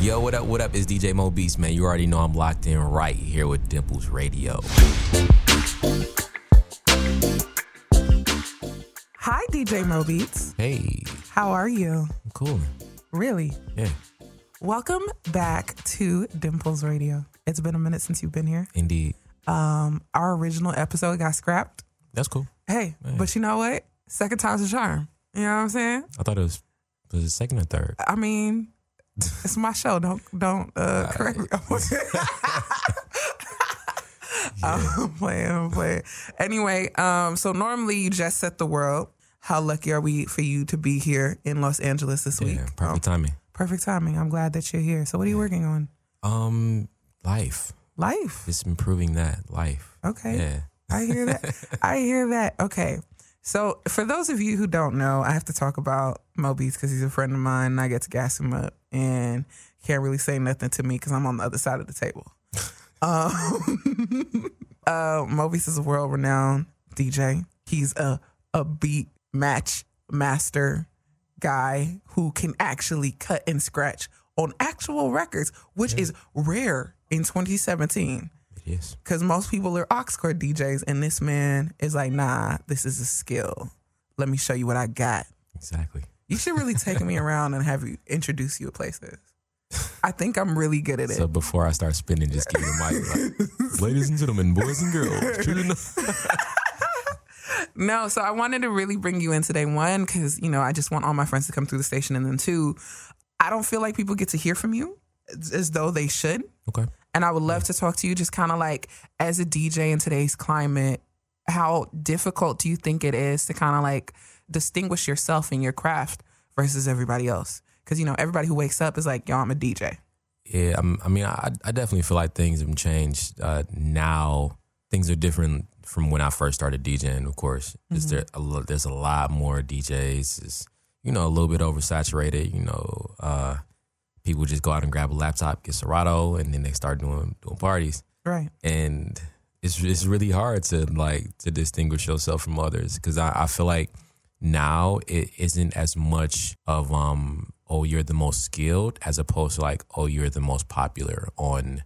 Yo, what up, what up? It's DJ Mo Beats, man. You already know I'm locked in right here with Dimples Radio. Hi, DJ Mo Beats. Hey, How are you? I'm cool. Really? Yeah, Welcome back to Dimples Radio. It's been a minute since you've been here. indeed. Um, our original episode got scrapped. That's cool. Hey, but you know what? Second time's a charm. You know what I'm saying? I thought it was was it second or third? I mean, it's my show. Don't don't uh, correct me. I'm playing, I'm playing. Anyway, um, so normally you just set the world. How lucky are we for you to be here in Los Angeles this week? Perfect Um, timing. perfect timing. I'm glad that you're here. So what are you working on? Um, life. Life. Just improving that life. Okay. Yeah. I hear that. I hear that. Okay. So, for those of you who don't know, I have to talk about Mobies because he's a friend of mine and I get to gas him up and can't really say nothing to me because I'm on the other side of the table. um, uh, Mobies is a world renowned DJ. He's a, a beat match master guy who can actually cut and scratch on actual records, which is rare in 2017 It is. because most people are aux cord DJs, and this man is like, nah, this is a skill. Let me show you what I got. Exactly. You should really take me around and have you introduce you to places. I think I'm really good at it. So before I start spinning, just give me the mic. Like, Ladies and gentlemen, boys and girls. children of-" No, so I wanted to really bring you in today. One, because you know I just want all my friends to come through the station, and then two, I don't feel like people get to hear from you as- as though they should. Okay. And I would love to talk to you just kind of like as a DJ in today's climate, how difficult do you think it is to kind of like distinguish yourself in your craft versus everybody else? Because, you know, everybody who wakes up is like, yo, I'm a DJ. Yeah, I'm, I mean, I, I definitely feel like things have changed. Uh, now things are different from when I first started DJing. Of course, Is there a, there's a lot more DJs. It's you know a little bit oversaturated. You know, uh, people just go out and grab a laptop, get Serato, and then they start doing doing parties. Right. and it's it's really hard to like to distinguish yourself from others because I, I feel like now it isn't as much of um oh you're the most skilled as opposed to like oh you're the most popular on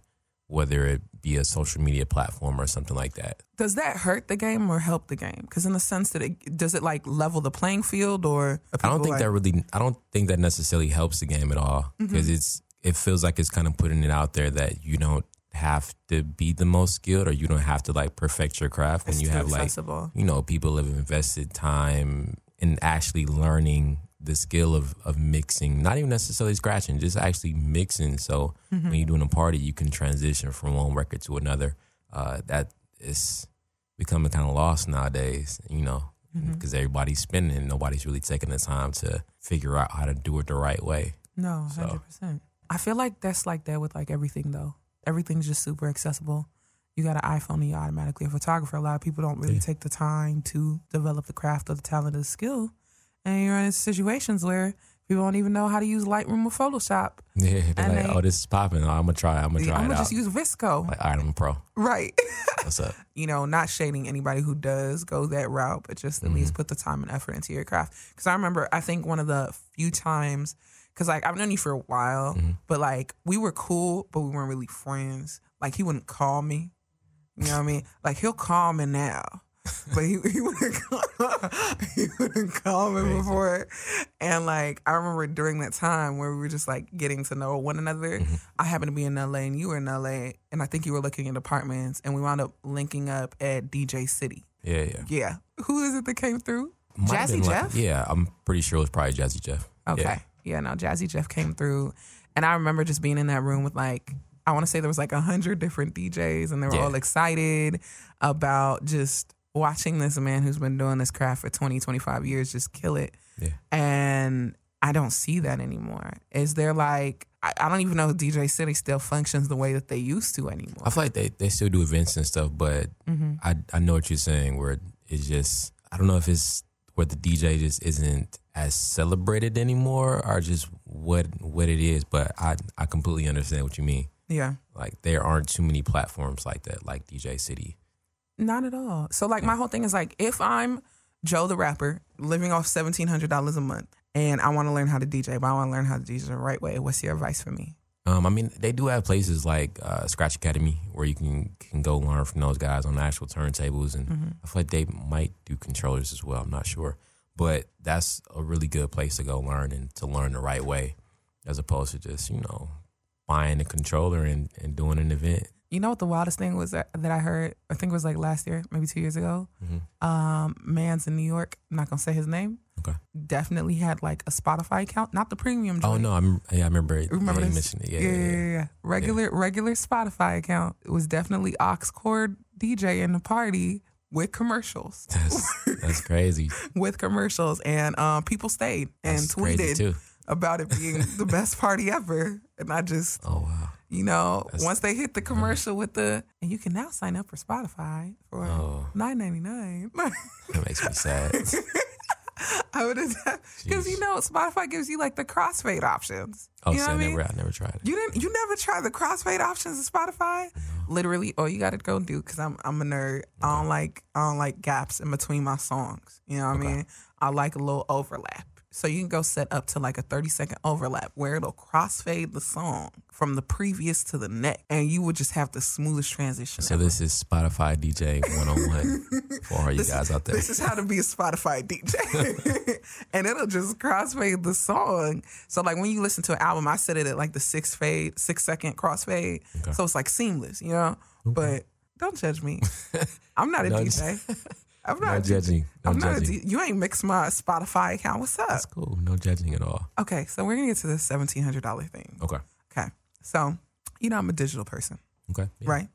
whether it be a social media platform or something like that. Does that hurt the game or help the game? Because in the sense that it does it like level the playing field or I don't think like, that really I don't think that necessarily helps the game at all because it's it feels like it's kind of putting it out there that you don't have to be the most skilled or you don't have to like perfect your craft when it's you have like you know, people have invested time in actually learning the skill of, of mixing, not even necessarily scratching, just actually mixing. So when you're doing a party, you can transition from one record to another. Uh, that is becoming kind of lost nowadays, you know, because everybody's spinning and nobody's really taking the time to figure out how to do it the right way. No, So- hundred percent. I feel like that's like that with like everything though. Everything's just super accessible. You got an iPhone and you're automatically a photographer. A lot of people don't really Yeah. take the time to develop the craft or the talent or the skill. And you're in situations where people don't even know how to use Lightroom or Photoshop. Yeah, they're And like, they- oh, this is popping. Oh, I'm gonna try. I'm gonna try I'm gonna out. just use VSCO. like, all right, I'm a pro. Right. What's up? you know, not shading anybody who does go that route, but just at least mm-hmm. put the time and effort into your craft. Because I remember, I think one of the few times, because like I've known you for a while, mm-hmm. but like we were cool, but we weren't really friends. Like he wouldn't call me. You know what I mean? Like he'll call me now. But he, he wouldn't call, he wouldn't call me Crazy. before, and like I remember during that time where we were just like getting to know one another. Mm-hmm. I happened to be in LA and you were in LA, and I think you were looking at apartments, and we wound up linking up at DJ City. Yeah, yeah. Yeah, who is it that came through? Might Jazzy been like- Jeff. yeah, I'm pretty sure it was probably Jazzy Jeff. Okay. Yeah. Yeah. no, Jazzy Jeff came through. And I remember just being in that room with like, I want to say there was like a hundred different DJs and they were Yeah. all excited about just watching this man who's been doing this craft for 20, 25 years just kill it. Yeah. And I don't see that anymore. Is there like, I, I don't even know if DJ City still functions the way that they used to anymore. I feel like they, they still do events and stuff, but Mm-hmm. I I know what you're saying. Where it's just I don't know if it's where the DJ just isn't as celebrated anymore, or just what what it is. But I I completely understand what you mean. Yeah. Like there aren't too many platforms like that, like DJ City. Not at all. So like my whole thing is like if I'm Joe the rapper living off seventeen hundred dollars a month and I want to learn how to DJ, but I want to learn how to DJ the right way, what's your advice for me? Um, I mean, they do have places like uh, Scratch Academy where you can can go learn from those guys on the actual turntables, and Mm-hmm. I feel like they might do controllers as well. I'm not sure, but that's a really good place to go learn and to learn the right way, as opposed to just you know buying a controller and, and doing an event. You know what the wildest thing was that, that I heard? I think it was like last year, maybe two years ago. Mm-hmm. Um, man's in New York. I'm not gonna say his name. Okay. Definitely had like a Spotify account, not the premium. Oh joint. no, I'm yeah, I remember it. Remember yeah, you this? mentioned it. Yeah, yeah, yeah, yeah, yeah. Regular, regular Spotify account. It was definitely aux cord DJ in the party with commercials, That's that's crazy. with commercials, and um, people stayed and That's tweeted too. About it being the best party ever. And I just, Oh wow. you know, That's- once they hit the commercial with the, and you can now sign up for Spotify for Oh. nine ninety nine. That makes me sad. I would have, because you know Spotify gives you like the crossfade options. Oh, you know what I mean? never, I never tried it. You didn't. You never tried the crossfade options of Spotify. Literally, all you got to go do because I'm I'm a nerd. I don't like I don't like gaps in between my songs. You know what I mean? I like a little overlap. So you can go set up to like a 30 second overlap where it'll crossfade the song from the previous to the next, and you would just have the smoothest transition. So ever. this is Spotify DJ 101 for all you guys out there. This is how to be a Spotify DJ. and it'll just crossfade the song. So like when you listen to an album, I set it at like the six fade, six second crossfade. Okay. So it's like seamless, you know? But don't judge me. I'm not a No, DJ. I'm not No judging. No I'm not a judging. D- you ain't mixed my Spotify account. What's up? That's cool. No judging at all. Okay, so we're gonna get to this seventeen hundred dollar thing. Okay. Okay. So, you know I'm a digital person, Okay. Yeah. right?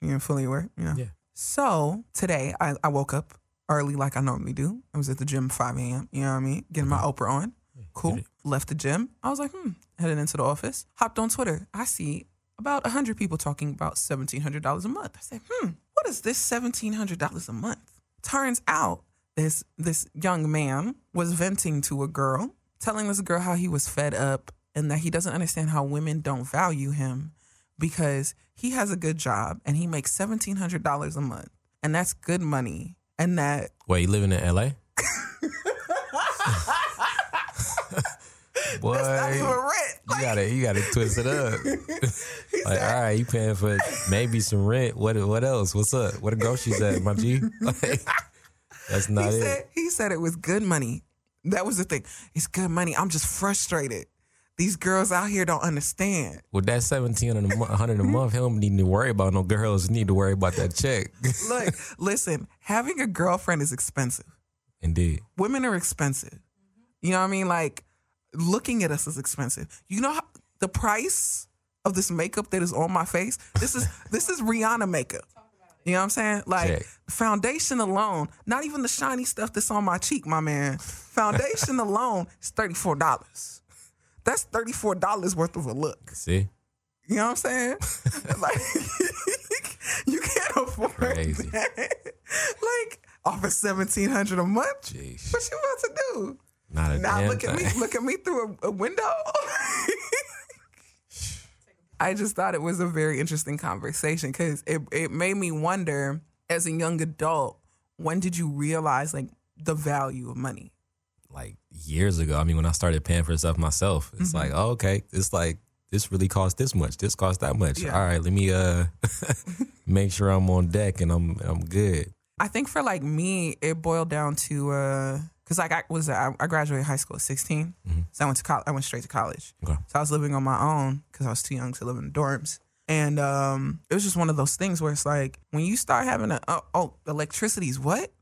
You're fully aware, you know. Yeah. So today I, I woke up early like I normally do. I was at the gym 5 a.m. You know what I mean? Getting my Oprah on. Cool. Left the gym. I was like, hmm, headed into the office. Hopped on Twitter. I see about 100 people talking about $1,700 a month. I said, hmm, what is this $1,700 a month? Turns out this, this young man was venting to a girl, telling this girl how he was fed up and that he doesn't understand how women don't value him because he has a good job and he makes $1,700 a month. And that's good money. And that Wait, you living in LA? Boy, not even you got to you got to twist it up. Like, said, all right, you paying for maybe some rent. What what else? What's up? What the groceries at, my G? Like, that's not he it. said he said it was good money. That was the thing. It's good money. I'm just frustrated. These girls out here don't understand. With that seventeen hundred a month, hundred a month, he don't need to worry about no girls. He need to worry about that check. Look, listen, having a girlfriend is expensive. Indeed. Women are expensive. You know what I mean? Like looking at us is expensive. You know how, the price of this makeup that is on my face? This is this is Rihanna makeup. You know what I'm saying? Like Check. foundation alone, not even the shiny stuff that's on my cheek, my man. Foundation alone is $34. That's $34 worth of a look. See, You know what I'm saying? like you can't afford Crazy. that. like off of seventeen hundred a month. Jeez. What you about to do? Not a Now damn look at thing. me, look at me through a, a window. I just thought it was a very interesting conversation because it it made me wonder as a young adult, when did you realize like the value of money? like years ago. I mean, when I started paying for stuff myself, it's Mm-hmm. like, oh, okay, it's like this really costs this much. This costs that much. Yeah. All right, let me uh make sure I'm on deck and I'm I'm good. I think for like me, it boiled down to because like I was I, graduated high school at 16, so I went to college. I went straight to college. Mm-hmm. Okay. So I was living on my own because I was too young to live in dorms. And um, it was just one of those things where it's like when you start having a oh, oh electricity's what?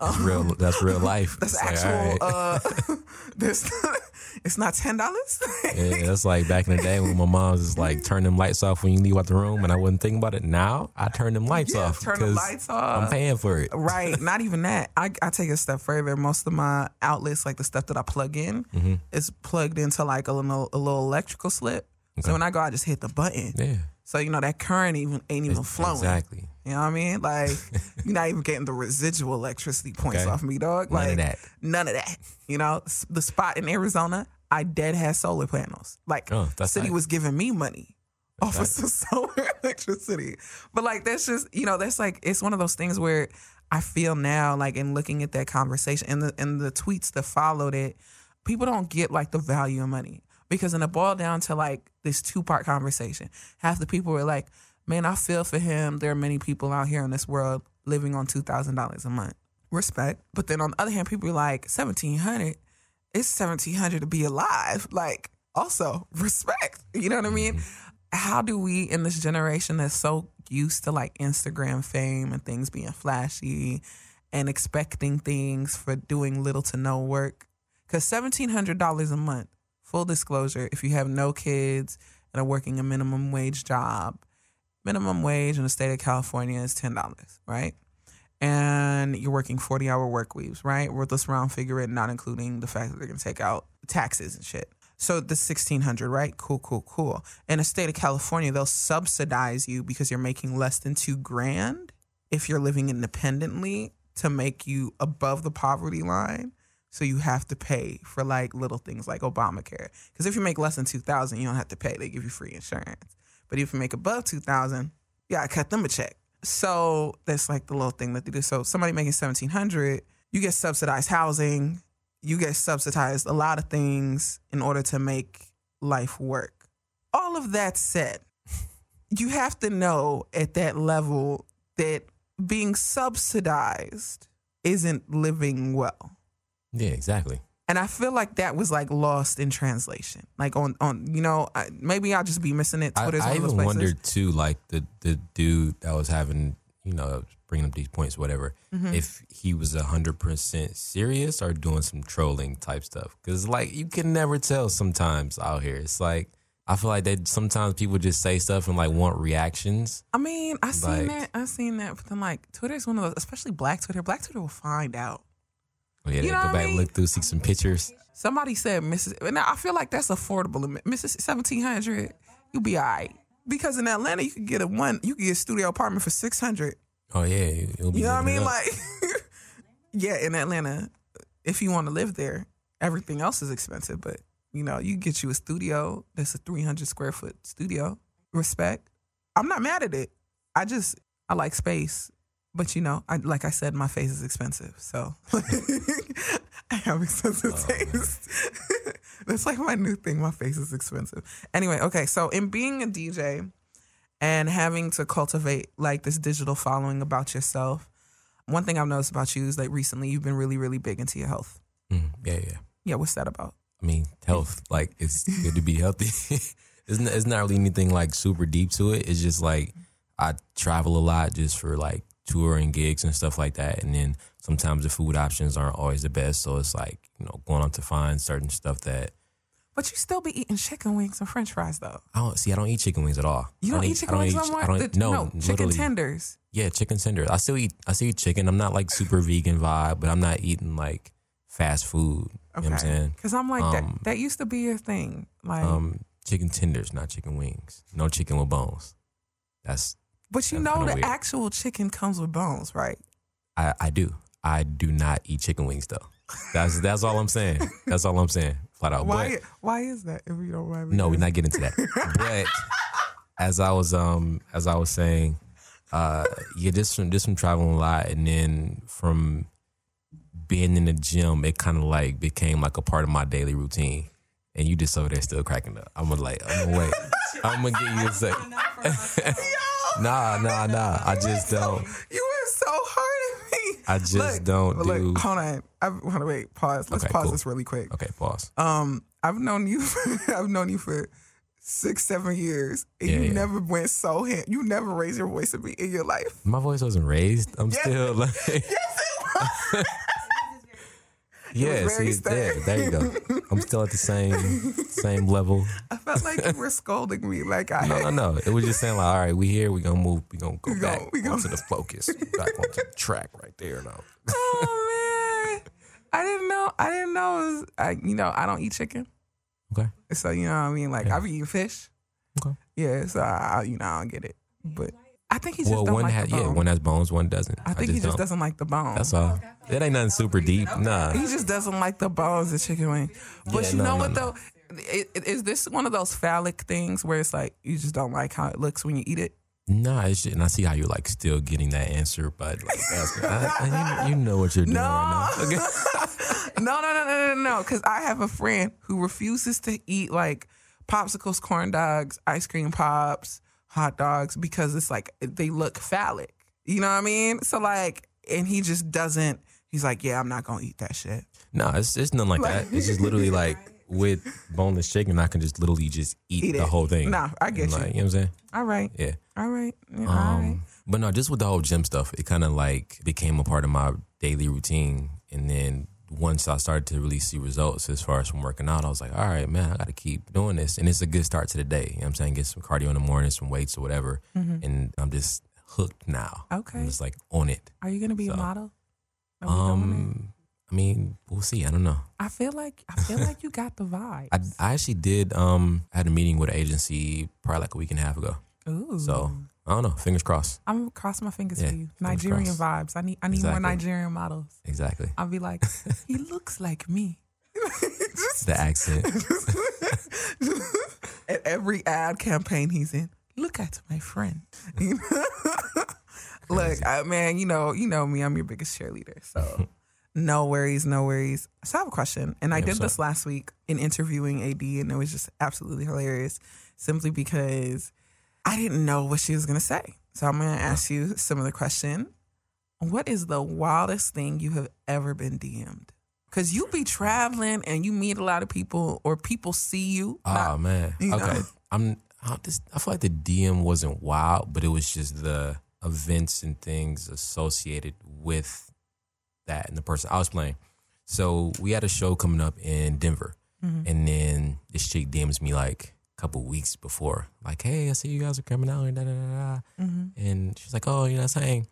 That's real. That's real life. That's It's like, actual. all right. uh, there's it's not ten dollars. Yeah, that's like back in the day when my mom was like, turn them lights off when you leave out the room, and I wouldn't think about it. Now I turn them lights Yeah, off. turn the lights off. I'm paying for it. Right. Not even that. I, I take it a step further. Most of my outlets, like the stuff that I plug in, Mm-hmm. is plugged into like a little, a little electrical slip. So when I go, I just hit the button. Yeah, So you know that current even ain't even flowing. exactly. You know what I mean? Like you're not even getting the residual electricity points Okay. off me, dog. None like of that. None of that. You know, the spot in Arizona, I dead had solar panels. Like Oh, the city nice. was giving me money off of some solar electricity. But like that's just you know that's like it's one of those things where I feel now like in looking at that conversation and the and the tweets that followed it, people don't get like the value of money because in it boiled down to like this two part conversation. Half the people were like, "Man, I feel for him. There are many people out here in this world living on two thousand dollars a month. Respect." But then on the other hand, people were like, 1700 It's seventeen hundred to be alive. Like, also respect. You know what I mean? Mm-hmm. How do we in this generation that's so used to like Instagram fame and things being flashy and expecting things for doing little to no work? Because seventeen hundred dollars a month, full disclosure, if you have no kids and are working a minimum wage job, minimum wage in the state of California is ten dollars, right? And you're working forty hour work weeks, right? Let's round figure it, not including the fact that they're gonna take out taxes and shit. So the sixteen hundred, right? Cool, cool, cool. In the state of California, they'll subsidize you because you're making less than two grand if you're living independently to make you above the poverty line. So you have to pay for like little things like Obamacare. Because if you make less than two thousand, you don't have to pay. They give you free insurance. But if you make above two thousand, you gotta cut them a check. So that's like the little thing that they do. So somebody making seventeen hundred, you get subsidized housing, you get subsidized a lot of things in order to make life work. All of that said, you have to know at that level that being subsidized isn't living well. Yeah, exactly. And I feel like that was like lost in translation. Like on on you know I, maybe I'll just be missing it. I, Twitter's I one of even wondered too, like the the dude that was having, you know, bringing up these points, whatever, Mm-hmm. if he was hundred percent serious or doing some trolling type stuff. Because like you can never tell sometimes out here. It's like I feel like that sometimes people just say stuff and like want reactions. I mean, I seen Like- that. I seen that. But then like Twitter's one of those, especially Black Twitter. Black Twitter will find out. Oh, yeah, You know go what I back mean? look through, see some pictures. Somebody said Mrs. Now I feel like that's affordable. Mrs. Seventeen hundred, you'll be all right. Because in Atlanta, you could get a one, you could get a studio apartment for six hundred. Oh yeah, You know what I mean? up. Like, yeah, in Atlanta, if you want to live there, everything else is expensive. But you know, you get you a studio that's a three hundred square foot studio. Respect. I'm not mad at it. I just I like space. But you know, I like I said, my face is expensive, so I have expensive Oh, taste. That's like my new thing. My face is expensive. Anyway, okay, so in being a DJ and having to cultivate like this digital following about yourself, one thing I've noticed about you is like recently you've been really, really big into your health. Mm, yeah, yeah. Yeah, what's that about? I mean, health. Like it's good to be healthy. it's not, it's not really anything like super deep to it. It's just like I travel a lot just for like touring gigs and stuff like that, and then sometimes the food options aren't always the best. So it's like you know going out to find certain stuff that But you still be eating chicken wings and French fries though. I don't see. I don't eat chicken wings at all. You I don't, eat chicken wings no more. I don't The- no, no, chicken literally. tenders. Yeah, chicken tenders. I still eat. I still eat chicken. I'm not like super vegan vibe, but I'm not eating like fast food. You know what I'm saying? Because I'm like Um, that. That used to be your thing. Like, Um, chicken tenders, not chicken wings. No chicken with bones. That's but you know the weird. actual chicken comes with bones, right? I, I do. I do not eat chicken wings though. That's that's all I'm saying. That's all I'm saying. Flat out. Why? But why is that? If you don't mind me no, we're not getting to that. But as I was um as I was saying, uh yeah, just from just from traveling a lot and then from being in the gym, it kind of like became like a part of my daily routine. And you just over there still cracking up. I'm gonna like, I'm gonna wait. I'm gonna get you a sec. nah, nah, nah. I just don't. You went so hard at me. I just Look, don't look, do. hold on. I want to wait. Pause. Let's Okay, pause cool. this really quick. Okay, pause. Um, I've known you. For, I've known you for six, seven years, and Yeah, you yeah. never went so. Hand, you never raised your voice at me in your life. My voice wasn't raised. I'm Yes. still like, Yes, it was. yeah, very see, there, steady. there you go. I'm still at the same same level. I felt like you were scolding me. Like I. No, no, no. It was just saying like, all right, we here. We gonna move. We gonna go We back gon- we gon- onto the focus, back onto the track right there. Now, Oh man, I didn't know. I didn't know. It was, I, you know, I don't eat chicken, okay, so you know what I mean. Like Yeah. I be eating fish. okay. Yeah, so I, you know, I don't get it. But I think he just Well, don't one like has the yeah, one has bones, one doesn't. I think he just don't. doesn't like the bone. That's all. It ain't nothing super deep. Nah. He just doesn't like the bones of chicken wing. But Yeah, you no, know no, what no. though? I- i- Is this one of those phallic things where it's like you just don't like how it looks when you eat it? Nah, it's just, and I see how you're like still getting that answer, but like, asking, I, I, you, you know what you're doing No. right now. Okay. no, no, no, no, no, no. Because I have a friend who refuses to eat like popsicles, corn dogs, ice cream pops, hot dogs because it's like they look phallic. You know what I mean? So like, and he just doesn't. He's like, yeah, I'm not gonna eat that shit. No, it's it's nothing like that. It's just literally like with boneless chicken, I can just literally just eat, Eat the it. whole thing. Nah, I get And, you. like, you know what I'm saying? All right, Yeah. all right, yeah, all right. Um, but no, just with the whole gym stuff, it kind of like became a part of my daily routine. And then once I started to really see results as far as from working out, I was like, all right, man, I got to keep doing this. And it's a good start to the day. You know what I'm saying? Get some cardio in the morning, some weights or whatever. And I'm just hooked now. Mm-hmm. Okay. I'm just like on it. Are you gonna be a model? Are we doing it? Um, I mean, we'll see. I don't know. I feel like I feel like you got the vibe. I, I actually did. Um, I had a meeting with an agency probably like a week and a half ago. Ooh. So I don't know. Fingers crossed. I'm gonna cross my fingers Yeah, for you. Nigerian crossed. vibes. I need I need more Nigerian models. Exactly. I'll be like, he looks like me. Just- The accent. At every ad campaign he's in, look at my friend. You know? look, I, man, you know, you know me. I'm your biggest cheerleader. So no worries, no worries. So I have a question, and I Yeah, did this last week in interviewing AD, and it was just absolutely hilarious, simply because I didn't know what she was gonna say. So I'm gonna ask you some of the question. What is the wildest thing you have ever been DM'd? Because you be traveling and you meet a lot of people, or people see you. Oh Not- man. you Okay. I'm. I just. I feel like the DM wasn't wild, but it was just the events and things associated with that and the person I was playing. So we had a show coming up in Denver, Mm-hmm. and then this chick DMs me like a couple weeks before, like, "Hey, I see you guys are coming out," and da da da da. Mm-hmm. And she's like, "Oh, you know what I'm saying?"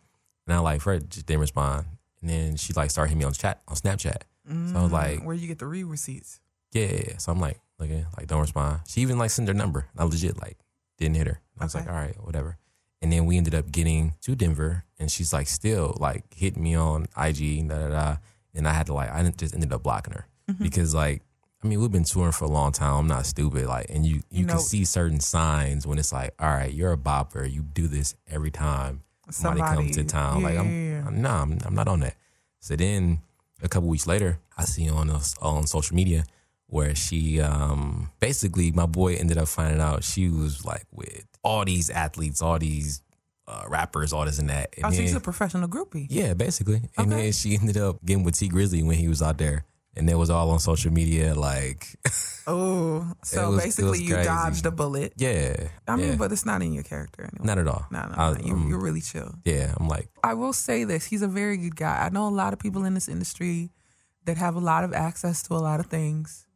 And I like, Fred just didn't respond. And then she like started hitting me on chat on Snapchat. So I was like, where do you get the re receipts? yeah. So I'm like, looking, like, don't respond. She even like sent her number. I legit like didn't hit her. I was Okay. like, all right, whatever. And then we ended up getting to Denver, and she's like still like hitting me on IG, da da da. And I had to like, I just ended up blocking her Mm-hmm. because like, I mean, we've been touring for a long time. I'm not stupid. Like, and you you, You know- can see certain signs when it's like, all right, you're a bopper. You do this every time somebody, comes to town. Yeah, like, I'm, yeah, yeah. I'm nah, I'm, I'm not on that. So then a couple weeks later, I see on us on social media where she um basically my boy ended up finding out she was like with all these athletes, all these uh, rappers, all this and that. And Oh, so then- he's a professional groupie. yeah, basically. And Okay. then she ended up getting with Tee Grizzley when he was out there. And it was all on social media, like, Oh, so was- basically you dodged a bullet. yeah. I mean, yeah. but it's not in your character anyway. not at all. no, no, I- no. You, you're really chill. yeah, I'm like, I will say this: he's a very good guy. I know a lot of people in this industry that have a lot of access to a lot of things,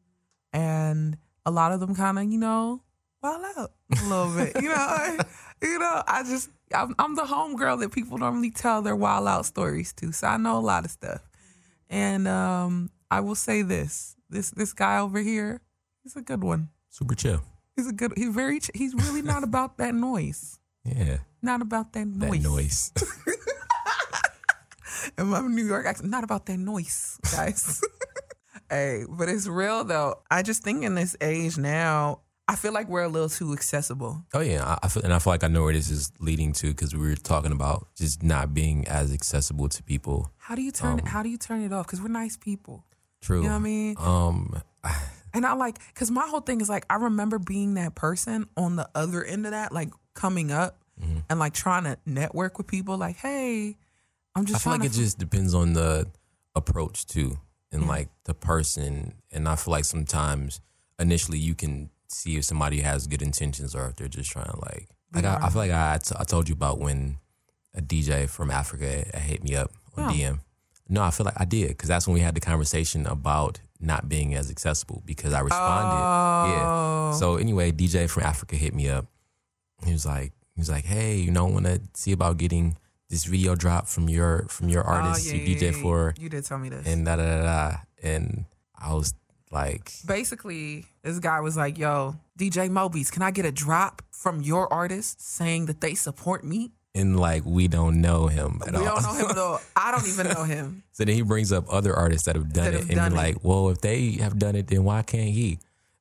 and a lot of them kind of, you know, wild out a little bit. You know, I- you know. I just, I'm, I'm the homegirl that people normally tell their wild out stories to, so I know a lot of stuff. And um, I will say this: this this guy over here, he's a good one. super chill. He's a good. He's very. He's really not about that noise. Yeah. Not about that noise. That noise. And my New York accent, not about that noise, guys. hey, but it's real though. I just think in this age now, I feel like we're a little too accessible. Oh yeah, I, I feel, and I feel like I know where this is leading to because we were talking about just not being as accessible to people. How do you turn? Um, how do you turn it off? Because we're nice people. True. You know what I mean? Um, And I like, because my whole thing is like, I remember being that person on the other end of that, like coming up Mm-hmm. and like trying to network with people. Like, hey, I'm just. I feel like it to. just depends on the approach too, and like the person. And I feel like sometimes initially you can see if somebody has good intentions or if they're just trying to like. Like I, I feel like I, t- I told you about when a DJ from Africa hit me up on Oh. DM. No, I feel like I did because that's when we had the conversation about not being as accessible because I responded. Oh. Yeah. So anyway, DJ from Africa hit me up. He was like, he was like, hey, you know, want to see about getting this video drop from your from your Oh, artist yeah, you yeah, DJ yeah, for, You did tell me this. and da da da da. And I was like, basically this guy was like, "Yo, DJ Mobies, can I get a drop from your artist saying that they support me?" And like we don't know him at we all. don't know him at all. I don't even know him. so then he brings up other artists that have done That it, have and done be it. like, well, if they have done it, then why can't he?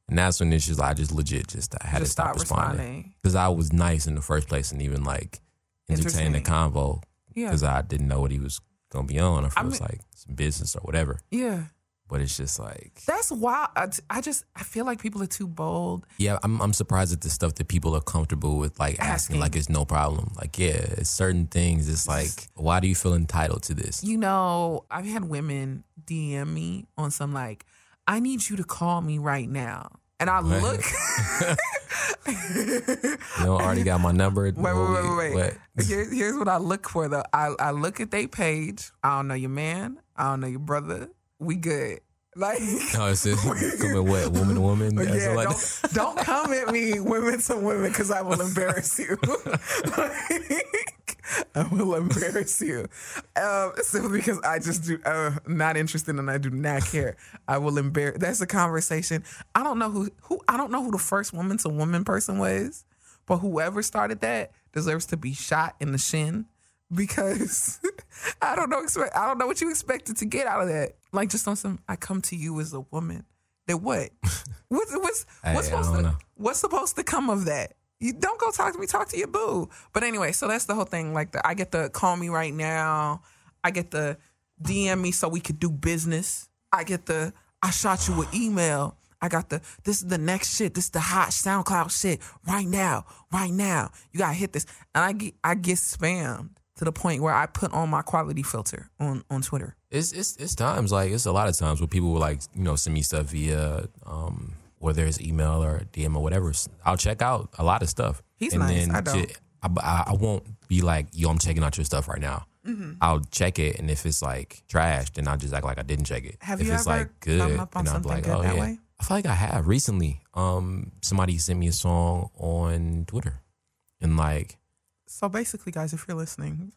And that's when it's just I just legit just I had Just to stop responding because I was nice in the first place and even like entertain the convo Yeah, because I didn't know what he was gonna be on, if I it was mean- like some business or whatever. yeah. But it's just like That's why I, I just I feel like people are too bold. Yeah, I'm I'm surprised at the stuff that people are comfortable with like asking, Asking. like it's no problem. Like, yeah, it's certain things it's like why do you feel entitled to this? You know, I've had women DM me on some like, I need you to call me right now. And I What? look You know, already got my number. Wait, wait, wait, wait, wait. What? Here, here's what I look for though. I, I look at their page. I don't know your man. I don't know your brother. We good. Like No, it's just coming what woman to woman. Yeah, like- don't, don't come at me, women to women, because I will embarrass you. Like, I will embarrass you. Um, simply because I just do uh, not interested and I do not care. I will embarrass. That's a conversation. I don't know who who I don't know who the first woman to woman person was, but whoever started that deserves to be shot in the shin because I don't know. I don't know what you expected to get out of that. Like just on some, I come to you as a woman. Then what? What's what's what's supposed to know. what's supposed to come of that? You don't go talk to me. Talk to your boo. But anyway, so that's the whole thing. Like the, I get the call me right now. I get the DM me so we could do business. I get the I shot you an email. I got the this is the next shit. This is the hot SoundCloud shit right now, right now. You gotta hit this, and I get I get spammed to the point where I put on my quality filter on on Twitter. It's it's it's times like it's a lot of times where people will like you know send me stuff via um whether it's email or DM or whatever. I'll check out a lot of stuff. He's nice. I don't. ju- I, I- won't be like yo I'm checking out your stuff right now. Mm-hmm. I'll check it and if it's like trash then I'll just act like I didn't check it. Have if you it's ever like good come up on I'll be something like good oh that yeah. way? I feel like I have recently. Um, somebody sent me a song on Twitter, and like So basically, guys, if you're listening,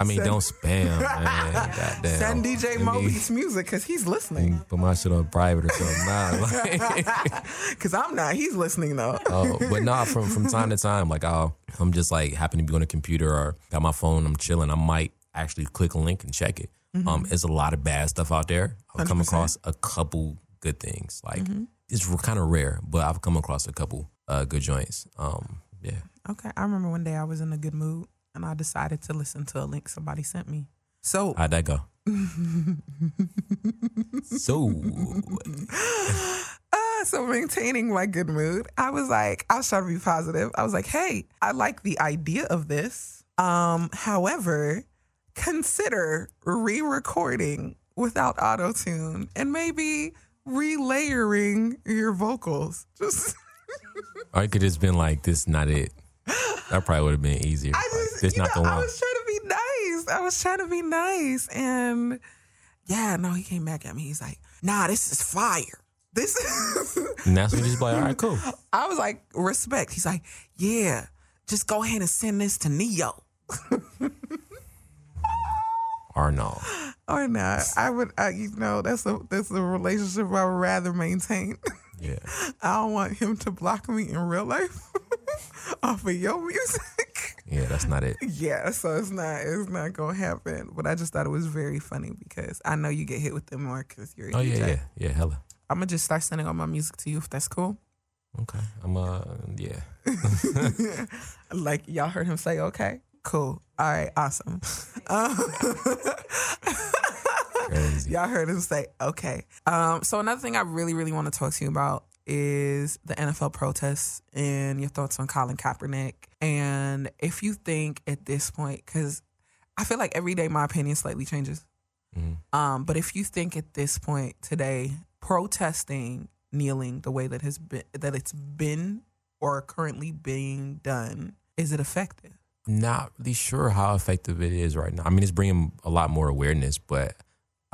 I mean Send- don't spam, man. Goddamn. send DJ Moby's music because he's listening. Put my shit on private or something. Nah, like, Because I'm not. He's listening though. Oh, but nah, from from time to time, like I'll I'm just like happen to be on a computer or got my phone, I'm chilling. I might actually click a link and check it. Um, there's a lot of bad stuff out there. I've come 100%. across a couple good things. Like it's kind of rare, but I've come across a couple uh, good joints. Um, yeah. Okay. I remember one day I was in a good mood and I decided to listen to a link somebody sent me. So How'd that go? so Uh, so maintaining my good mood, I was like, I was trying to be positive. I was like, hey, I like the idea of this. Um, however, consider re-recording without auto tune and maybe relayering your vocals. Just or it could just been like this. Not it. That probably would have been easier. I Like, just, this you not know, the I was trying to be nice. I was trying to be nice, and yeah, no, he came back at me. He's like, "Nah, this is fire. This is." And that's when you just like, all right, cool. I was like, "Respect." He's like, "Yeah, just go ahead and send this to Neo." Or no. Or not. I would, I, you know, that's a that's a relationship I would rather maintain. Yeah. I don't want him to block me in real life off of your music. Yeah, that's not it. Yeah, so it's not it's not gonna happen. But I just thought it was very funny because I know you get hit with them more because you're Oh yeah, yeah, yeah. Hella. I'm gonna just start sending all my music to you if that's cool. Okay. I'm uh yeah. like y'all heard him say, okay, cool, all right, awesome. Um. Y'all heard him say, okay. Um, so another thing I really, really want to talk to you about is the NFL protests and your thoughts on Colin Kaepernick. And if you think at this point, because I feel like every day my opinion slightly changes. Mhm. Um, but if you think at this point today, protesting, kneeling the way that has been that it's been or currently being done, is it effective? Not really sure how effective it is right now. I mean, it's bringing a lot more awareness, but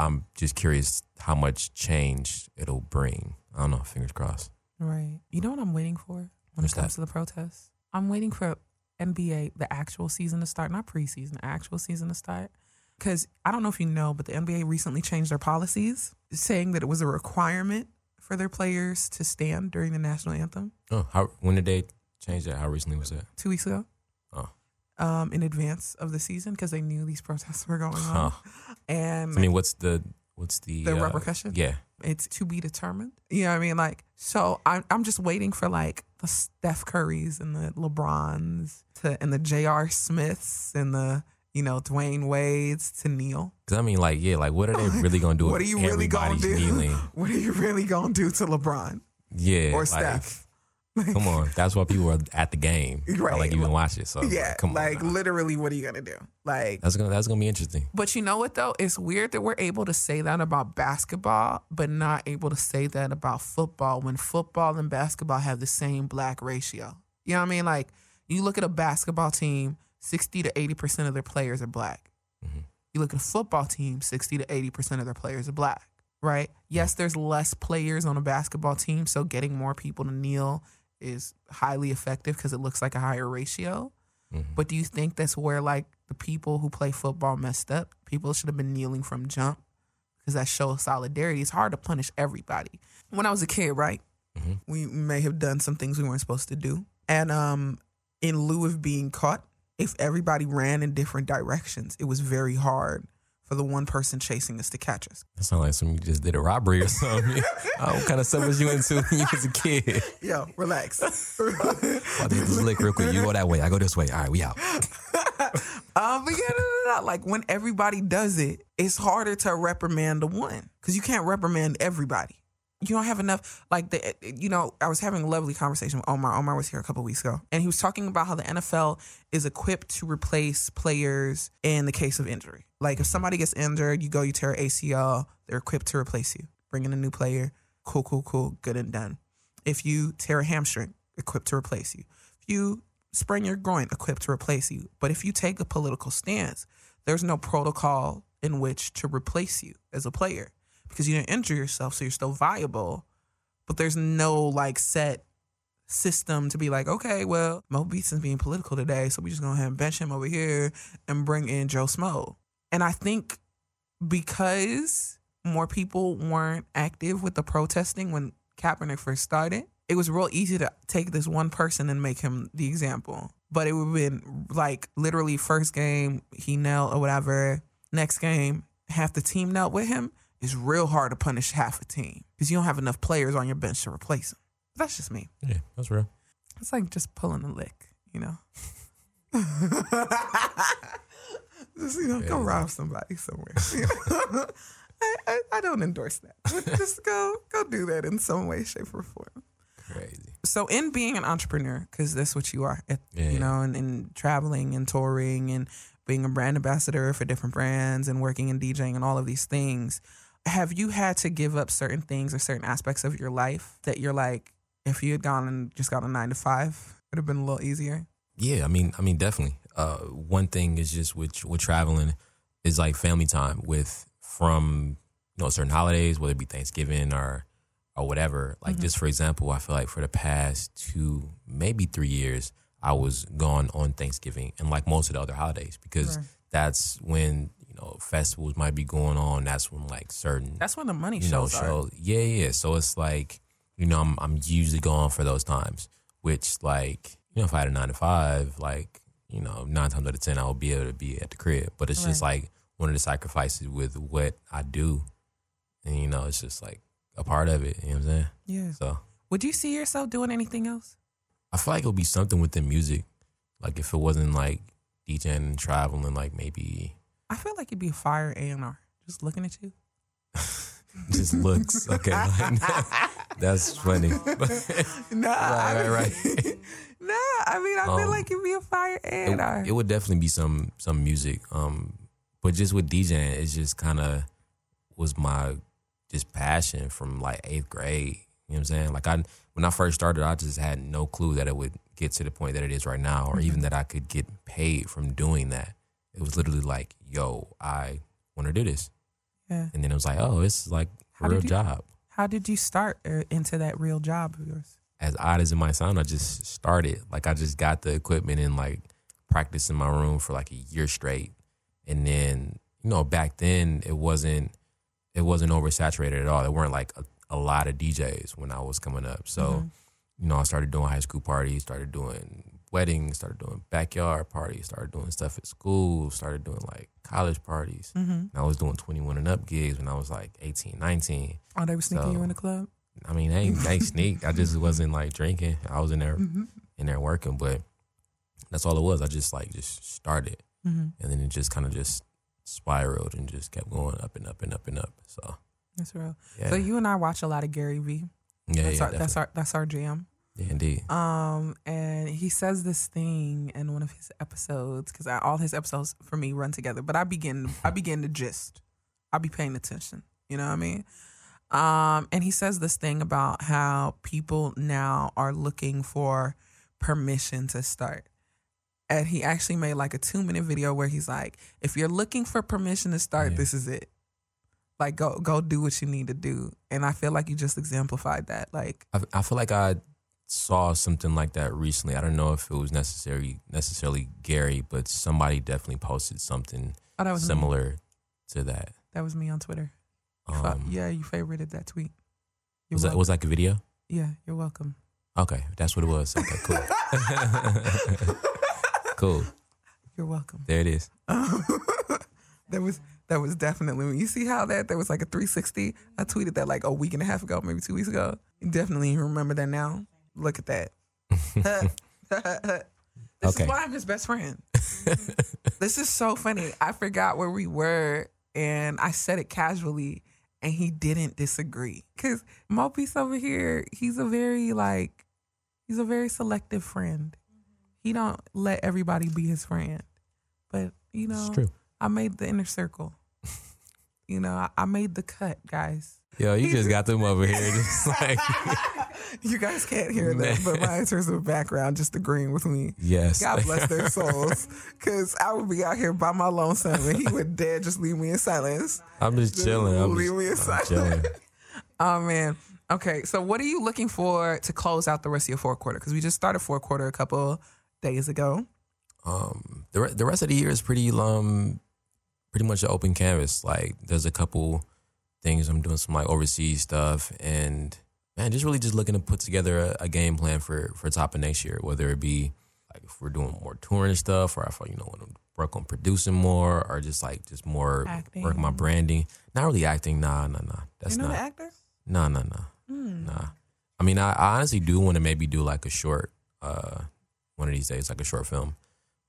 I'm just curious how much change it'll bring. I don't know. Fingers crossed. Right. You know what I'm waiting for when What's it comes that? to the protests? I'm waiting for NBA, the actual season to start, not preseason, the actual season to start. Because I don't know if you know, but the NBA recently changed their policies, saying that it was a requirement for their players to stand during the national anthem Oh, how when did they change that? How recently was that? two weeks ago. Um, in advance of the season because they knew these protests were going on, Huh. and I mean, what's the what's the The uh, repercussion? Yeah. it's to be determined. You know what I mean? Like, so I'm I'm just waiting for like the Steph Currys and the LeBrons to and the J.R. Smiths and the you know, Dwyane Wade's to kneel. Because I mean, like, yeah, like, what are they really gonna do? What are you really gonna do? Kneeling? What are you really gonna do to LeBron Yeah, or like, Steph? Come on, that's why people are at the game. Right. Or, like even watch it. So Yeah, come on. like now. literally, what are you gonna do? Like, that's gonna that's gonna be interesting. but you know what though? It's weird that we're able to say that about basketball, but not able to say that about football when football and basketball have the same black ratio. You know what I mean? Like, you look at a basketball team, sixty to eighty percent of their players are black. Mm-hmm. You look at a football team, sixty to eighty percent of their players are black. Right? Yes, mm-hmm. there's less players on a basketball team, so getting more people to kneel is highly effective because it looks like a higher ratio. But do you think that's where like the people who play football messed up? People should have been kneeling from jump because that shows solidarity. It's hard to punish everybody. When I was a kid, right, we may have done some things we weren't supposed to do, and um, in lieu of being caught, if everybody ran in different directions, it was very hard for the one person chasing us to catch us. That sounds like something you just did a robbery or something. oh, what kind of stuff was you into when you was a kid? Yo, relax. I'll this lick real quick. You go that way. I go this way. All right, we out. Um, but yeah, no, no, no. like when everybody does it, it's harder to reprimand the one because you can't reprimand everybody. You don't have enough. Like the, you know, I was having a lovely conversation with Omar. Omar was here a couple weeks ago, and he was talking about how the NFL is equipped to replace players in the case of injury. Like if somebody gets injured, you go, you tear ACL, they're equipped to replace you. Bring in a new player. Cool, cool, cool. Good and done. If you tear a hamstring, equipped to replace you. If you sprain your groin, equipped to replace you. But if you take a political stance, there's no protocol in which to replace you as a player because you didn't injure yourself, so you're still viable. But there's no like set system to be like, okay, well, Mo Beatson's being political today, so we're just gonna and bench him over here and bring in Joe Smo. And I think because more people weren't active with the protesting when Kaepernick first started, it was real easy to take this one person and make him the example. But it would have been like literally first game he knelt or whatever. Next game, half the team knelt with him. It's real hard to punish half a team because you don't have enough players on your bench to replace him. That's just me. Yeah, that's real. It's like just pulling a lick, you know. just you know, go rob somebody somewhere. you know? I, I, I don't endorse that. But just go go do that in some way, shape, or form. Crazy. So, in being an entrepreneur, because that's what you are, at, Yeah. you know, and, and traveling and touring and being a brand ambassador for different brands and working in DJing and all of these things, have you had to give up certain things or certain aspects of your life that you're like, if you had gone and just got a nine to five, it would have been a little easier? Yeah, I mean, I mean, definitely. Uh, one thing is just with with traveling is like family time with from you know certain holidays, whether it be Thanksgiving or or whatever. Like just for example, I feel like for the past two, maybe three years, I was gone on Thanksgiving and like most of the other holidays because Right. that's when you know festivals might be going on. That's when like certain That's when the money you know, shows show. Yeah, yeah. So it's like, you know, I'm I'm usually gone for those times. Which like, you know, if I had a nine to five, like, you know, nine times out of ten I will be able to be at the crib. But it's just like one of the sacrifices with what I do. And you know, it's just like a part of it. You know what I'm saying? Yeah. So Would you see yourself doing anything else? I feel like it would be something within music. Like if it wasn't like DJing and traveling, like maybe I feel like it'd be a fire A and R. Just looking at you. just looks. Okay. like, that's funny. Nah, right, right, right. Nah. I mean, I feel Um, like you'd be a fire and it, it would definitely be some some music. Um, but just with DJing, it's just kind of was my just passion from like eighth grade. You know what I'm saying? Like I when I first started, I just had no clue that it would get to the point that it is right now, or even that I could get paid from doing that. It was literally like, yo, I want to do this, Yeah. and then it was like, oh, it's like a real you- job. How did you start uh, into that real job of yours? As odd as it might sound, I just started. Like I just got the equipment and like practiced in my room for like a year straight. And then, you know, back then it wasn't it wasn't oversaturated at all. There weren't like a, a lot of DJs when I was coming up. So, you know, I started doing high school parties, started doing weddings, started doing backyard parties, started doing stuff at school, started doing like college parties. Mm-hmm. I was doing 21 and up gigs when I was like 18, 19. Oh, they were sneaking So- you in the club. I mean, I ain't sneak. I just wasn't like drinking. I was in there Mm-hmm. in there working, but that's all it was. I just like just started, Mm-hmm. and then it just kind of just spiraled and just kept going up and up and up and up. So That's real. yeah, So you and I watch a lot of Gary Vee. yeah, That's yeah, our that's our that's our jam. yeah, indeed. Um, and he says this thing in one of his episodes because all his episodes for me run together. But I begin, I begin to gist. I be paying attention. You know what I mean? Um, and he says this thing about how people now are looking for permission to start. And he actually made like a two minute video where he's like, if you're looking for permission to start, Yeah. this is it. Like go go do what you need to do. And I feel like you just exemplified that. Like I, I feel like I saw something like that recently. I don't know if it was necessary necessarily Gary, but somebody definitely posted something oh was me. similar to that. That was me on Twitter. Um, yeah, you favorited that tweet. You're was that was like a video? yeah, you're welcome. Okay, that's what it was. Okay, cool. cool. You're welcome. There it is. that was that was definitely. You see how that there was like a 360. I tweeted that like a week and a half ago, maybe two weeks ago. Definitely remember that now. Look at that. this Okay. is why I'm his best friend. this is so funny. I forgot where we were, and I said it casually, and he didn't disagree. Cause Mo Peace over here, he's a very like, he's a very selective friend. He don't let everybody be his friend. But you know, It's true. I made the inner circle. you know, I, I made the cut, guys. Yo, you just got them over here, just like You guys can't hear that, but my interest of background just agreeing with me. yes. God bless their souls. Because I would be out here by my lonesome and he would dare just leave me in silence. I'm just chilling. I'm, Leave me in I'm silence. chilling. Oh, man. Okay. So, what are you looking for to close out the rest of your fourth quarter? Because we just started fourth quarter a couple days ago. Um, the re- the rest of the year is pretty um, pretty much an open canvas. Like, there's a couple things I'm doing some like overseas stuff, and man, just really just looking to put together a, a game plan for for top of next year. Whether it be like if we're doing more touring stuff, or if I you know want to work on producing more, or just like just more Acting. work my branding. Not really acting. Nah, nah, nah. That's you know not. the actor? Nah, no, no, Hmm. nah. I mean, I, I honestly do want to maybe do like a short, uh, one of these days, like a short film,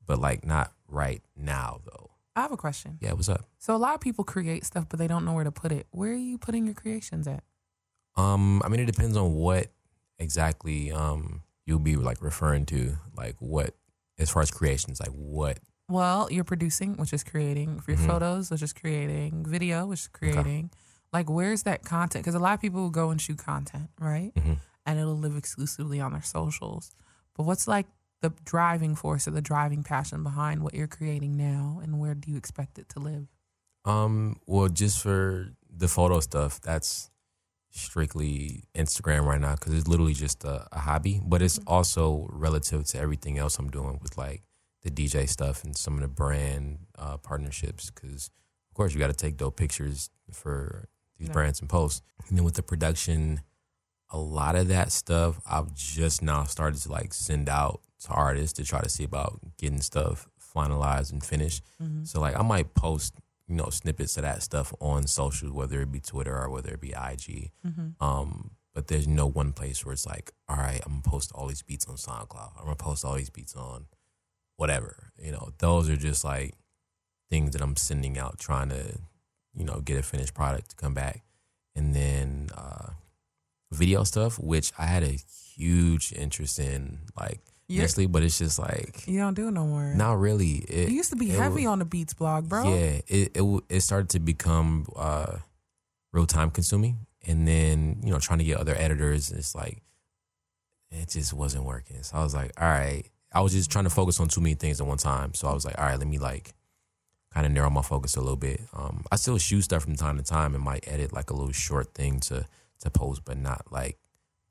but like not right now though. I have a question. Yeah, what's up? So, a lot of people create stuff, but they don't know where to put it. Where are you putting your creations at? Um, I mean, it depends on what exactly um you'll be like referring to, like what as far as creations, like what. Well, you're producing, which is creating for your Mhm. photos, which is creating video, which is creating. Like, where's that content? Because a lot of people will go and shoot content, right? Mhm. And it'll live exclusively on their socials. But what's like the driving force or the driving passion behind what you're creating now, and where do you expect it to live? Um, well, just for the photo stuff, that's strictly Instagram right now because it's literally just a, a hobby, but it's also relative to everything else I'm doing with like the DJ stuff and some of the brand uh, partnerships. Because of course you got to take dope pictures for these Yeah. brands and posts. And then with the production, a lot of that stuff I've just now started to like send out to artists to try to see about getting stuff finalized and finished. Mm-hmm. So like I might post, you know, snippets of that stuff on social, whether it be Twitter or whether it be IG. Mm-hmm. Um, but there's no one place where it's like, all right, I'm gonna post all these beats on SoundCloud. I'm gonna post all these beats on whatever. You know, those are just like things that I'm sending out, trying to, you know, get a finished product to come back. And then uh video stuff, which I had a huge interest in, like Initially, but it's just like You don't do it no more. not really. It, you used to be it heavy wa- on the beats blog, bro. yeah, it it it started to become uh, real time consuming, and then you know trying to get other editors, it's like it just wasn't working. So I was like, all right, I was just trying to focus on too many things at one time. So I was like, all right, let me like kind of narrow my focus a little bit. Um, I still shoot stuff from time to time and might edit like a little short thing to to post, but not like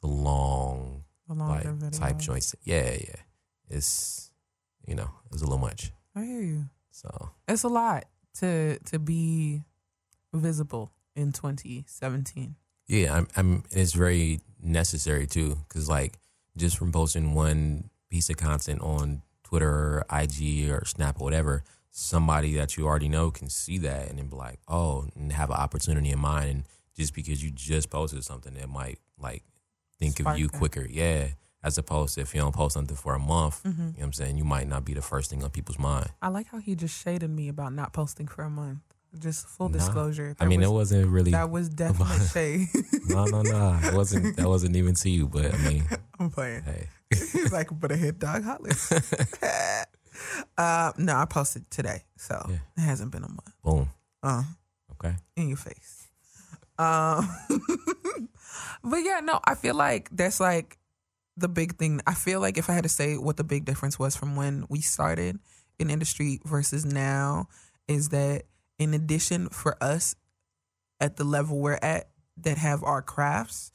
the long The like longer type joints. Yeah, yeah, it's you know it's a little much. I hear you. So It's a lot to to be visible in 2017. Yeah, I'm, I'm. It's very necessary too, because like just from posting one piece of content on Twitter, or IG, or Snap, or whatever, somebody that you already know can see that and then be like, oh, and have an opportunity in mind. And just because you just posted something, it might like think of you quicker. Yeah, As opposed to if you don't post something for a month, Mm-hmm. you know what I'm saying, you might not be the first thing on people's mind. I like how he just shaded me about not posting for a month. Just full Nah. disclosure. I mean, that it was, wasn't really that was definitely shade. no, no, no. It wasn't that wasn't even to you, but I mean, I'm playing. hey. He's like, but a hit dog holler. uh, no, I posted today, so Yeah. it hasn't been a month. Boom. Uh, Okay. in your face. Um, but yeah, no, I feel like that's like the big thing. I feel like if I had to say what the big difference was from when we started in industry versus now, is that in addition for us at the level we're at that have our crafts,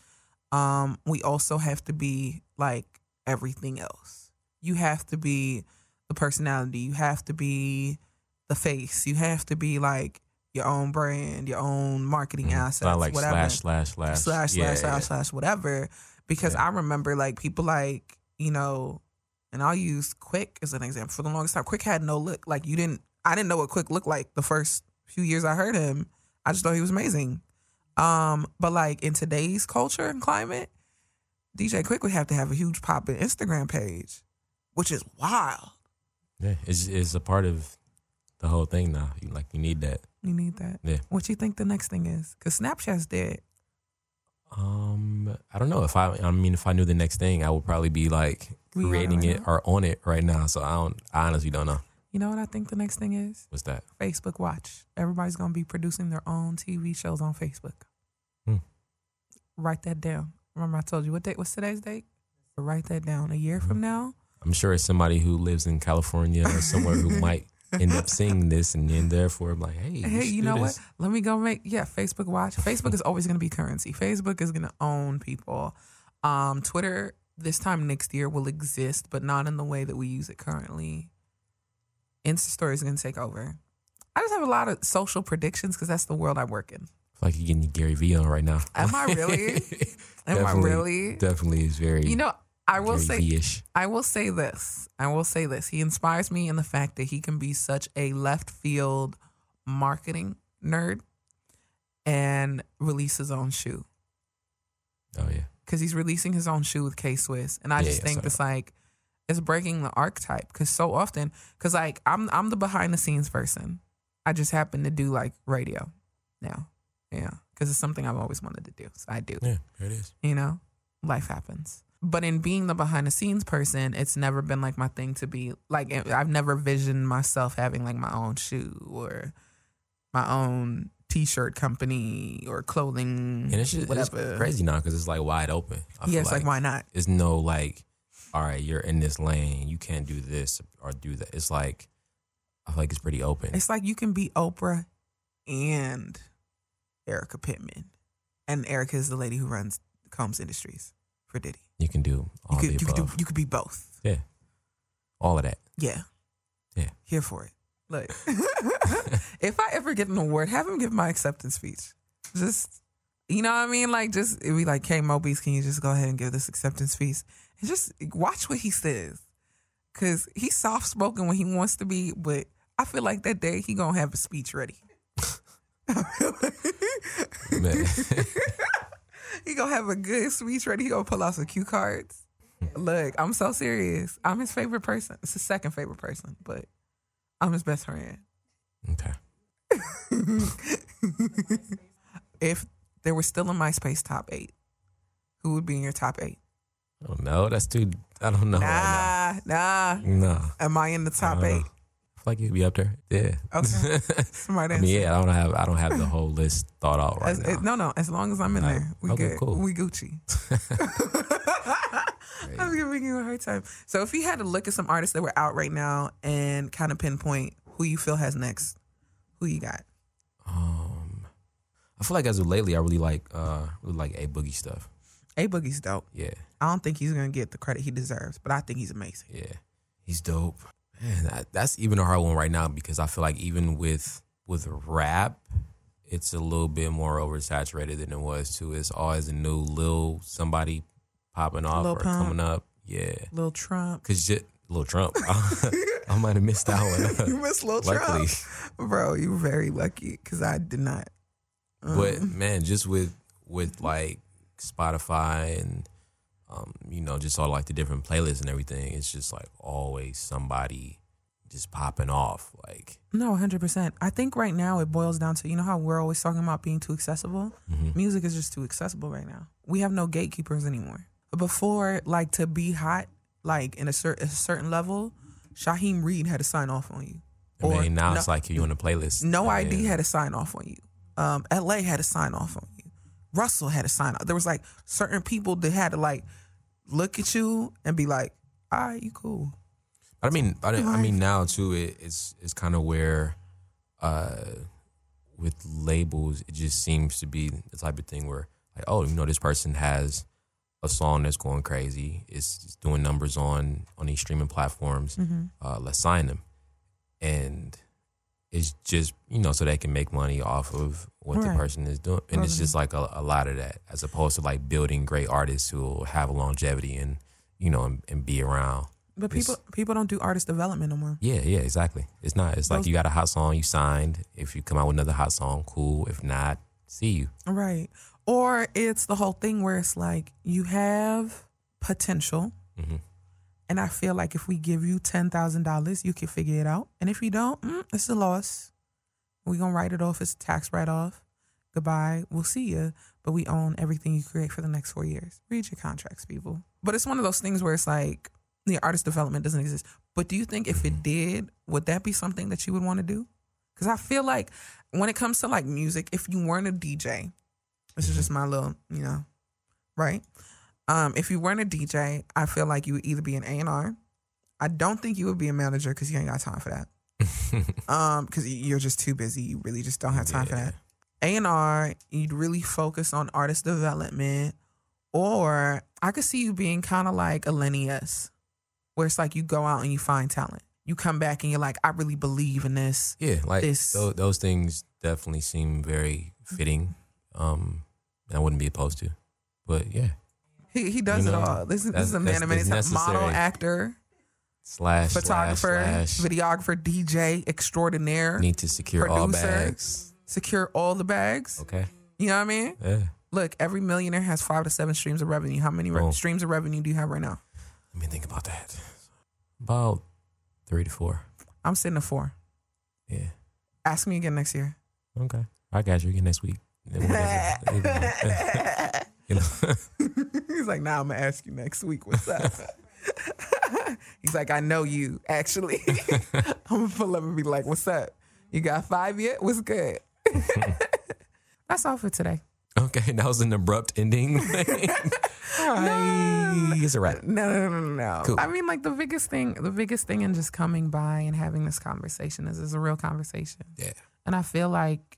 um, we also have to be like everything else. You have to be the personality. You have to be the face. You have to be like your own brand, your own marketing assets, like whatever slash slash slash slash Yeah, slash slash slash whatever. Because Yeah. I remember like people like you know, and I'll use Quik as an example. For the longest time, Quik had no look. Like you didn't, I didn't know what Quik looked like the first few years I heard him. I just thought he was amazing. Um, but like in today's culture and climate, DJ Quik would have to have a huge pop in Instagram page, which is wild. Yeah, it's it's a part of the whole thing now. You like you need that. You need that. Yeah. What you think the next thing is? Because Snapchat's dead. Um, I don't know if I. I mean, if I knew the next thing, I would probably be like We on it creating right it or on it right now. So I don't. I honestly don't know. You know what I think the next thing is? What's that? Facebook Watch. Everybody's gonna be producing their own TV shows on Facebook. Hmm. Write that down. Remember, I told you what date? What's today's date? Write that down. A year from now, I'm sure it's somebody who lives in California or somewhere who might end up seeing this and then therefore I'm like, hey, hey, you know what? Let me go make yeah. Facebook Watch. Facebook is always gonna be currency. Facebook is gonna own people. Um, Twitter this time next year will exist, but not in the way that we use it currently. Insta Story is gonna take over. I just have a lot of social predictions because that's the world I work in. Like you're getting Gary Vee on right now. Am I really? Am I really? Definitely is very. You know, I will say Vee-ish. I will say this. I will say this. He inspires me in the fact that he can be such a left field marketing nerd and release his own shoe. Oh yeah. Because he's releasing his own shoe with K Swiss. And I Yeah, just yeah, think it's like it's breaking the archetype. Cause so often because like I'm I'm the behind the scenes person. I just happen to do like radio now. Yeah. Cause it's something I've always wanted to do. So I do. Yeah, it is. you know life happens but in being the behind the scenes person it's never been like my thing to be like i've never visioned myself having like my own shoe or my own t-shirt company or clothing And it's just it's crazy now because it's like wide open. I feel yeah it's like, why not It's no like, all right, you're in this lane, you can't do this or do that. It's like, I feel like it's pretty open. it's like you can be oprah and erica pittman and erica is the lady who runs combs industries for diddy you can do all you could you could do you could be both yeah, all of that. Yeah. Yeah. Here for it. Like, if I ever get an award, have him give my acceptance speech. Just, you know what I mean? Like, just, it'd be like, Hey Mobies, can you just go ahead and give this acceptance speech? And just watch what he says. Cause he's soft spoken when he wants to be, but I feel like that day he gonna have a speech ready. Man. He gonna have a good speech ready. He gonna pull out some cue cards. Look, I'm so serious. I'm his favorite person. It's his second favorite person, but I'm his best friend. okay. if there were still a MySpace top eight, who would be in your top eight? I don't. That's too. I don't know. Right Nah, nah. No. Am I in the top I don't know. eight? I like you'd be up there. Yeah. Okay. Smart I answer. mean, yeah. I don't have. I don't have the whole list thought out right As- now. no, no. As long as I'm in Alright. there, we Okay, good. cool. We Gucci. I'm giving you a hard time. So, if you had to look at some artists that were out right now and kind of pinpoint who you feel has next, who you got? Um, I feel like as of lately, I really like. Uh, really like A Boogie stuff. A Boogie's dope. Yeah. I don't think he's gonna get the credit he deserves, but I think he's amazing. Yeah, he's dope. Man, that, that's even a hard one right now because I feel like even with with rap, it's a little bit more oversaturated than it was too. It's always a new lil somebody popping off Lil or Pump. coming up. Yeah, little Trump. cause just little Trump. I might have missed that one. you missed Lil Luckily. Trump, bro. You were very lucky because I did not. but mm. man, just with with like Spotify and um, you know, just all like the different playlists and everything, it's just like always somebody just popping off. Like No, 100%. I think right now it boils down to, you know how we're always talking about being too accessible? Music is just too accessible right now. We have no gatekeepers anymore. Before, like to be hot, like in a, cer- a certain level, Shaheim Reid had to sign off on you. I mean, now no, it's like you on the playlist. No I.D. had to sign off on you. Um, LA had to sign off on you. Russell had to sign up. There was like certain people that had to like look at you and be like, all right, you cool. But I mean, I, I mean now too. It, it's it's kind of where, uh, with labels, it just seems to be the type of thing where like, oh, you know, this person has a song that's going crazy. It's, it's doing numbers on on these streaming platforms. Uh, let's sign them, and it's just you know so they can make money off of what the person is doing, and it's just like a, a lot of that, as opposed to like building great artists who will have a longevity and you know and, and be around. But It's- people people don't do artist development no more. Yeah, yeah, exactly. It's not. It's like you got a hot song, you signed. If you come out with another hot song, cool. If not, see you. Right. Or it's the whole thing where it's like you have potential. Mhm. And I feel like if we give you $10,000, you can figure it out. And if you don't, mm, it's a loss. We're going to write it off. It's a tax write off. Goodbye. We'll see you. But we own everything you create for the next four years. Read your contracts, people. But it's one of those things where it's like the artist development doesn't exist. But do you think if it did, would that be something that you would want to do? Because I feel like when it comes to like music, if you weren't a DJ, this is just my little, you know, right? Um, if you weren't a DJ, I feel like you would either be an A and R. I don't think you would be a manager because you ain't got time for that. um, because you're just too busy. You really just don't have time for that. A and R, you'd really focus on artist development, or I could see you being kind of like a Lenny S, where it's like you go out and you find talent. You come back and you're like, I really believe in this. Yeah, like This- tho- those things definitely seem very fitting. Um, I wouldn't be opposed to, but yeah, He he does You know, it all. This, is- this is a man. of many a model, actor, slash photographer, slash, videographer, DJ extraordinaire. Need to secure all producer. bags. Secure all the bags. Okay. You know what I mean? Yeah. Look, every millionaire has five to seven streams of revenue. How many re- Oh. streams of revenue do you have right now? Let me think about that. About three to four. I'm sitting at four. Yeah. Ask me again next year. Okay. I got you again next week. You know. He's like, nah, I'm gonna ask you next week. What's up? He's like, I know you. Actually, I'm gonna pull up and be like, "What's up? You got five yet? What's good?" That's all for today. Okay, that was an abrupt ending. Right, it's a wrap. No, no, no, no, no. Cool. I mean, like the biggest thing, the biggest thing in just coming by and having this conversation is it's a real conversation. Yeah. And I feel like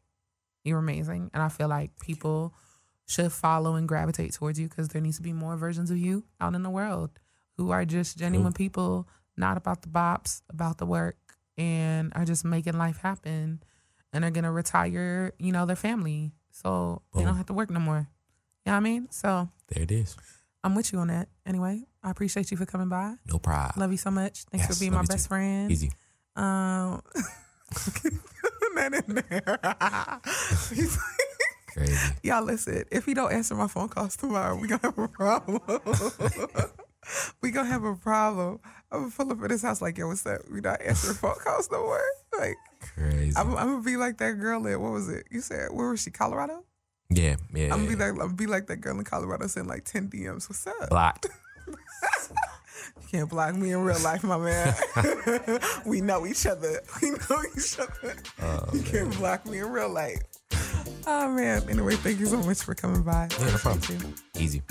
you're amazing, and I feel like people should follow and gravitate towards you because there needs to be more versions of you out in the world who are just genuine people, not about the bops, about the work, and are just making life happen, and are gonna retire, you know, their family, so they don't have to work no more. You know what I mean? So There it is. I'm with you on that. Anyway, I appreciate you for coming by. No problem. Love you so much. Thanks Yes, for being my best too. friend. Easy. Um, that in there. Crazy. Y'all listen. If he don't answer my phone calls tomorrow, we gonna have a problem. we gonna have a problem. I'm gonna pull up at his house like, yo, what's up? We not answering phone calls no more. Like, Crazy. I'm, I'm gonna be like that girl in what was it? You said where was she? Colorado. yeah, yeah. I'm gonna be like, I'm gonna be like that girl in Colorado sending like 10 DMs. What's up? blocked. You can't block me in real life, my man. we know each other. We know each other. Oh, you can't block me in real life. Oh man. Anyway, thank you so much for coming by. Yeah, no problem. Easy.